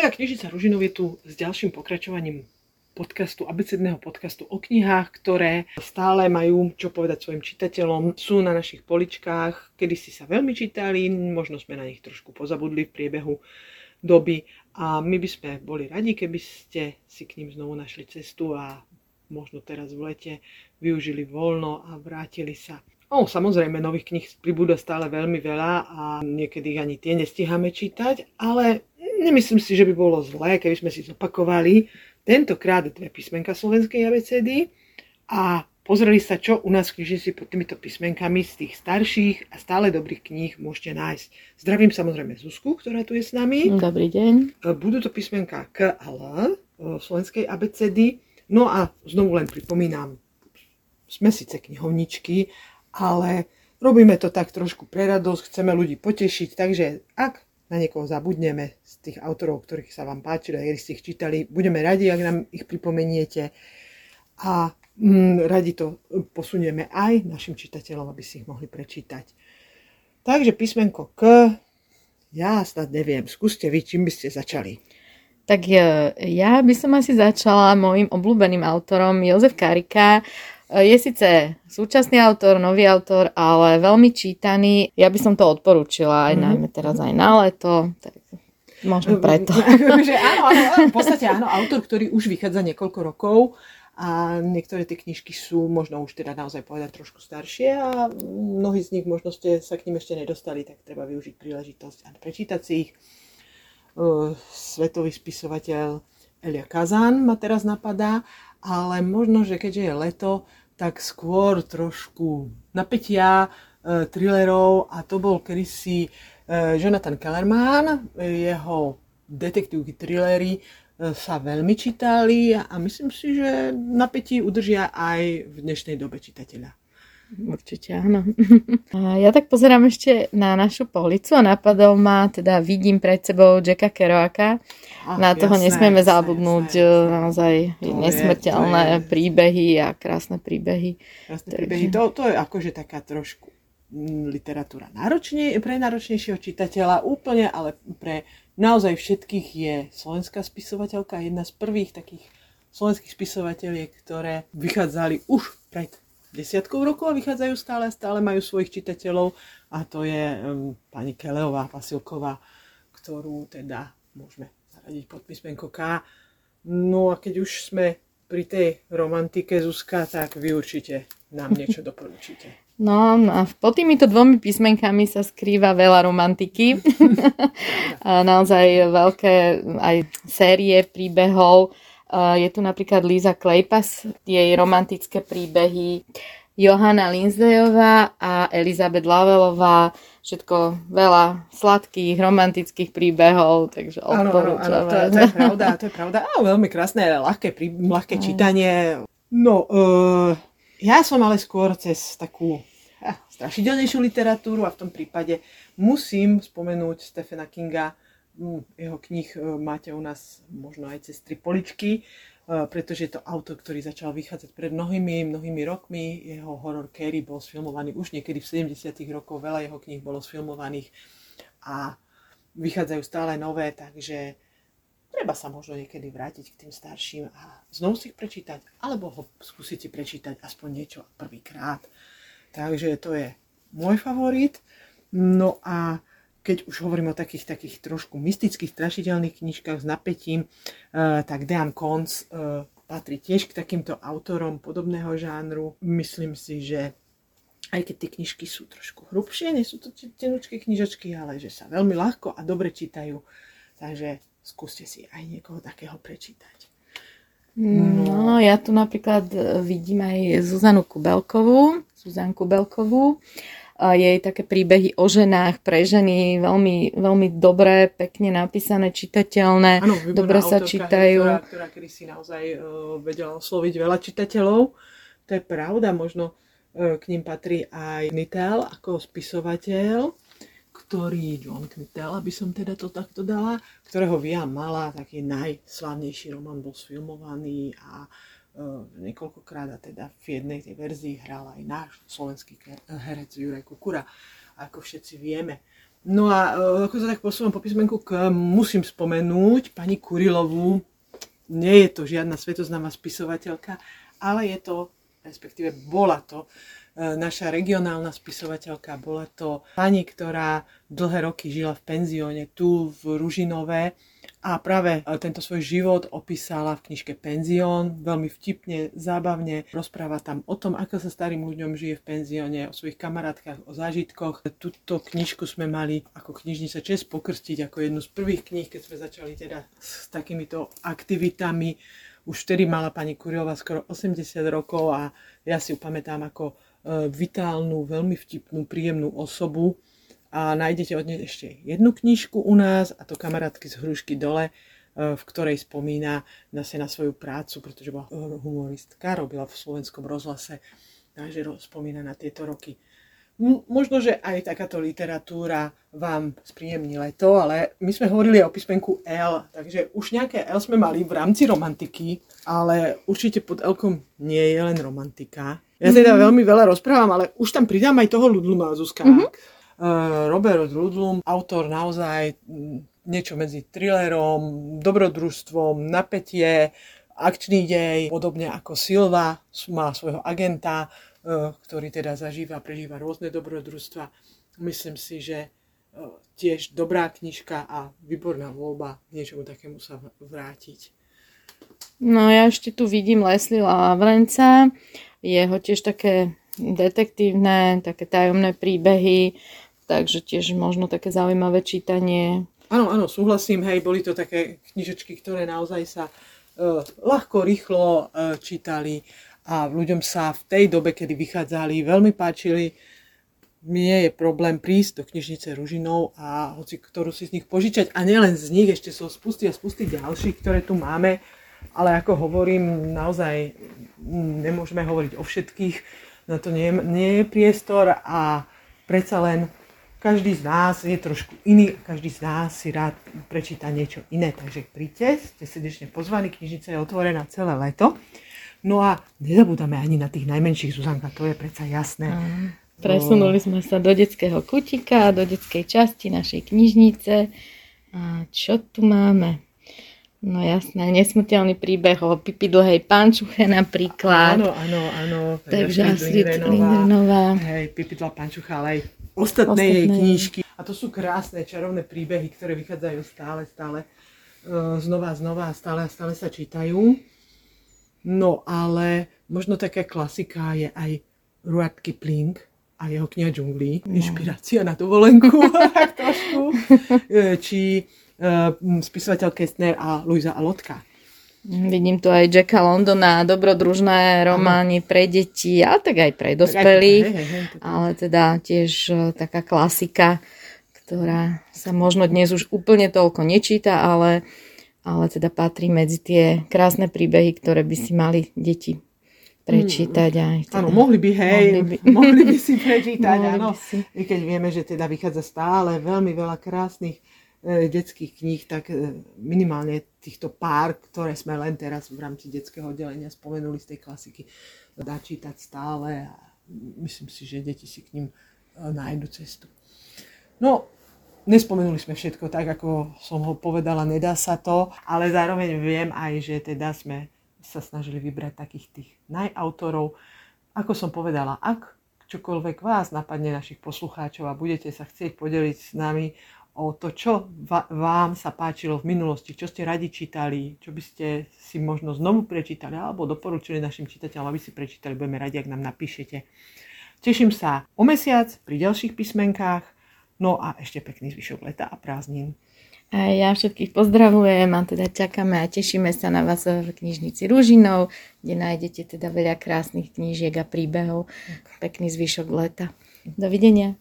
Tak a knižnica Ružinov je tu s ďalším pokračovaním podcastu, abecedného podcastu o knihách, ktoré stále majú čo povedať svojim čitateľom. Sú na našich poličkách, kedy si sa veľmi čítali, možno sme na nich trošku pozabudli v priebehu doby a my by sme boli radi, keby ste si k ním znovu našli cestu a možno teraz v lete využili voľno a vrátili sa. O, samozrejme, nových kníh pribúda stále veľmi veľa a niekedy ani tie nestíhame čítať, ale nemyslím si, že by bolo zlé, keby sme si zopakovali tentokrát dve písmenka slovenskej abecedy a pozreli sa, čo u nás v knižnici pod týmito písmenkami z tých starších a stále dobrých kníh môžete nájsť. Zdravím samozrejme Zuzku, ktorá tu je s nami. Dobrý deň. Budú to písmenka K a L slovenskej abecedy. No a znovu len pripomínam, sme síce knihovničky, ale robíme to tak trošku pre radosť, chceme ľudí potešiť, takže ak na niekoho zabudneme z tých autorov, ktorých sa vám páčili a ste ich čítali. Budeme radi, ak nám ich pripomeniete a mm, radi to posunieme aj našim čitateľom, aby si ich mohli prečítať. Takže písmenko K, ja snad neviem, skúste vy, čím by ste začali. Tak e, ja by som asi začala môjim obľúbeným autorom Jozef Karika, je síce súčasný autor, nový autor, ale veľmi čítaný. Ja by som to odporúčila aj mm-hmm. najmä teraz aj na leto. Tak možno preto. že áno, áno, v podstate áno, autor, ktorý už vychádza niekoľko rokov a niektoré tie knižky sú možno už teda naozaj povedať trošku staršie a mnohí z nich možno ste sa k ním ešte nedostali, tak treba využiť príležitosť a prečítať si ich. Svetový spisovateľ Elia Kazan ma teraz napadá, ale možno, že keďže je leto, tak skôr trošku napätia, e, thrillerov a to bol kedysi e, Jonathan Kellerman, jeho detektívky, thrillery e, sa veľmi čítali a myslím si, že napätí udržia aj v dnešnej dobe čitateľa. Určite áno. Ja tak pozerám ešte na našu policu a napadol ma, teda vidím pred sebou Jacka Kerouaka. Ach, na toho jasné, nesmieme jasné, zabudnúť, jasné. naozaj to nesmrteľné je, to je... príbehy a krásne príbehy. Krásne príbehy, to, to je akože taká trošku mm, literatúra náročne, pre náročnejšieho čitateľa úplne, ale pre naozaj všetkých je slovenská spisovateľka, jedna z prvých takých slovenských spisovateľiek, ktoré vychádzali už pred desiatkov rokov a vychádzajú stále stále majú svojich čitateľov a to je um, pani Keleová Pasilková, ktorú teda môžeme zaradiť pod písmenko K. No a keď už sme pri tej romantike Zuzka, tak vy určite nám niečo doporučíte. No, no a pod týmito dvomi písmenkami sa skrýva veľa romantiky. a naozaj veľké aj série príbehov je tu napríklad Líza Klejpas, jej romantické príbehy, Johanna Linzdejová a Elizabeth Lavelová, všetko veľa sladkých, romantických príbehov, takže odporúčam. to, to, je pravda, to je pravda. A veľmi krásne, ľahké, prí, ľahké čítanie. No, uh, ja som ale skôr cez takú uh, strašidelnejšiu literatúru a v tom prípade musím spomenúť Stephena Kinga, jeho knih e, máte u nás možno aj cez tri poličky, e, pretože je to autor, ktorý začal vychádzať pred mnohými, mnohými rokmi. Jeho horor Carrie bol sfilmovaný už niekedy v 70 rokoch, veľa jeho kníh bolo sfilmovaných a vychádzajú stále nové, takže treba sa možno niekedy vrátiť k tým starším a znovu si ich prečítať, alebo ho skúsite prečítať aspoň niečo prvýkrát. Takže to je môj favorit. No a keď už hovorím o takých, takých trošku mystických, strašidelných knižkách s napätím, uh, tak Dean Kons uh, patrí tiež k takýmto autorom podobného žánru. Myslím si, že aj keď tie knižky sú trošku hrubšie, nie sú to tenučké knižočky, ale že sa veľmi ľahko a dobre čítajú. Takže skúste si aj niekoho takého prečítať. No, ja tu napríklad vidím aj Zuzanu Kubelkovú, Zuzanku Kubelkovú jej také príbehy o ženách pre ženy, veľmi, veľmi dobré, pekne napísané, čitateľné, ano, dobre sa čítajú. Ktorá, ktorá kedy si naozaj uh, vedela osloviť veľa čitateľov. To je pravda, možno uh, k ním patrí aj Nitel ako spisovateľ, ktorý, John Knitel, aby som teda to takto dala, ktorého Via mala, taký najslavnejší román bol sfilmovaný a niekoľkokrát a teda v jednej tej verzii hral aj náš slovenský herec Juraj Kukura, ako všetci vieme. No a e, ako sa tak posúvam po písmenku, k, musím spomenúť pani Kurilovú. Nie je to žiadna svetoznáma spisovateľka, ale je to, respektíve bola to, e, naša regionálna spisovateľka. Bola to pani, ktorá dlhé roky žila v penzióne tu v Ružinové a práve e, tento svoj život opísala v knižke Penzión, veľmi vtipne, zábavne. Rozpráva tam o tom, ako sa starým ľuďom žije v penzióne, o svojich kamarátkach, o zážitkoch. Túto knižku sme mali ako knižnica Čes pokrstiť ako jednu z prvých kníh, keď sme začali teda s takýmito aktivitami. Už vtedy mala pani Kuriová skoro 80 rokov a ja si ju pamätám ako e, vitálnu, veľmi vtipnú, príjemnú osobu a nájdete od nej ešte jednu knižku u nás a to kamarátky z hrušky dole, e, v ktorej spomína zase na svoju prácu, pretože bola humoristka, robila v slovenskom rozhlase, takže spomína na tieto roky. Možno, že aj takáto literatúra vám spríjemní leto, ale my sme hovorili o písmenku L, takže už nejaké L sme mali v rámci romantiky, ale určite pod Lkom nie je len romantika. Ja teda mm-hmm. veľmi veľa rozprávam, ale už tam pridám aj toho Ludluma Zuzka. Mm-hmm Robert Rudlum, autor naozaj mm, niečo medzi thrillerom, dobrodružstvom, napätie, akčný dej, podobne ako Silva má svojho agenta, eh, ktorý teda zažíva, prežíva rôzne dobrodružstva. Myslím si, že eh, tiež dobrá knižka a výborná voľba k niečomu takému sa vrátiť. No ja ešte tu vidím Leslie Lavrenca, jeho tiež také detektívne, také tajomné príbehy, takže tiež možno také zaujímavé čítanie. Áno, áno, súhlasím, hej, boli to také knižečky, ktoré naozaj sa uh, ľahko, rýchlo uh, čítali a ľuďom sa v tej dobe, kedy vychádzali, veľmi páčili. Nie je problém prísť do knižnice Ružinov a hoci ktorú si z nich požičať a nielen z nich, ešte sú spusty a spusty ďalších, ktoré tu máme, ale ako hovorím, naozaj nemôžeme hovoriť o všetkých, na to nie, nie je priestor a predsa len každý z nás je trošku iný každý z nás si rád prečíta niečo iné. Takže príďte, ste srdečne pozvaní, knižnica je otvorená celé leto. No a nezabúdame ani na tých najmenších, Zuzanka, to je predsa jasné. Mm. Presunuli sme sa do detského kutika, do detskej časti našej knižnice. A čo tu máme? No jasné, nesmrteľný príbeh o Pipi dlhej pančuche napríklad. Áno, áno, áno. Takže Astrid Lindgrenová. Hej, Pipi dlhá pančucha, ale aj ostatné, ostatné jej knižky. A to sú krásne, čarovné príbehy, ktoré vychádzajú stále, stále, uh, znova, znova, stále a stále sa čítajú. No ale možno taká klasika je aj Ruat Kipling a jeho kniha džunglí, no. inšpirácia na dovolenku, trošku, e, či uh, spisovateľ Kestner a Luisa Alotka. Vidím tu aj Jacka Londona, dobrodružné romány pre deti, a tak aj pre dospelých, hej, hej, hej, ale teda tiež e, taká klasika, ktorá sa možno dnes už úplne toľko nečíta, ale, ale teda patrí medzi tie krásne príbehy, ktoré by si mali deti prečítať. Aj teda, áno, mohli by, hej, mohli by, mohli by si prečítať, áno. I keď vieme, že teda vychádza stále veľmi veľa krásnych detských kníh, tak e, minimálne týchto pár, ktoré sme len teraz v rámci detského oddelenia spomenuli z tej klasiky, dá čítať stále a myslím si, že deti si k ním e, nájdu cestu. No, nespomenuli sme všetko tak, ako som ho povedala, nedá sa to, ale zároveň viem aj, že teda sme sa snažili vybrať takých tých najautorov. Ako som povedala, ak čokoľvek vás napadne našich poslucháčov a budete sa chcieť podeliť s nami o to, čo vám sa páčilo v minulosti, čo ste radi čítali, čo by ste si možno znovu prečítali alebo doporučili našim čitateľom, aby si prečítali. Budeme radi, ak nám napíšete. Teším sa o mesiac pri ďalších písmenkách. No a ešte pekný zvyšok leta a prázdnin. A ja všetkých pozdravujem a teda čakáme a tešíme sa na vás v knižnici Rúžinov, kde nájdete teda veľa krásnych knížiek a príbehov. Pekný zvyšok leta. Dovidenia.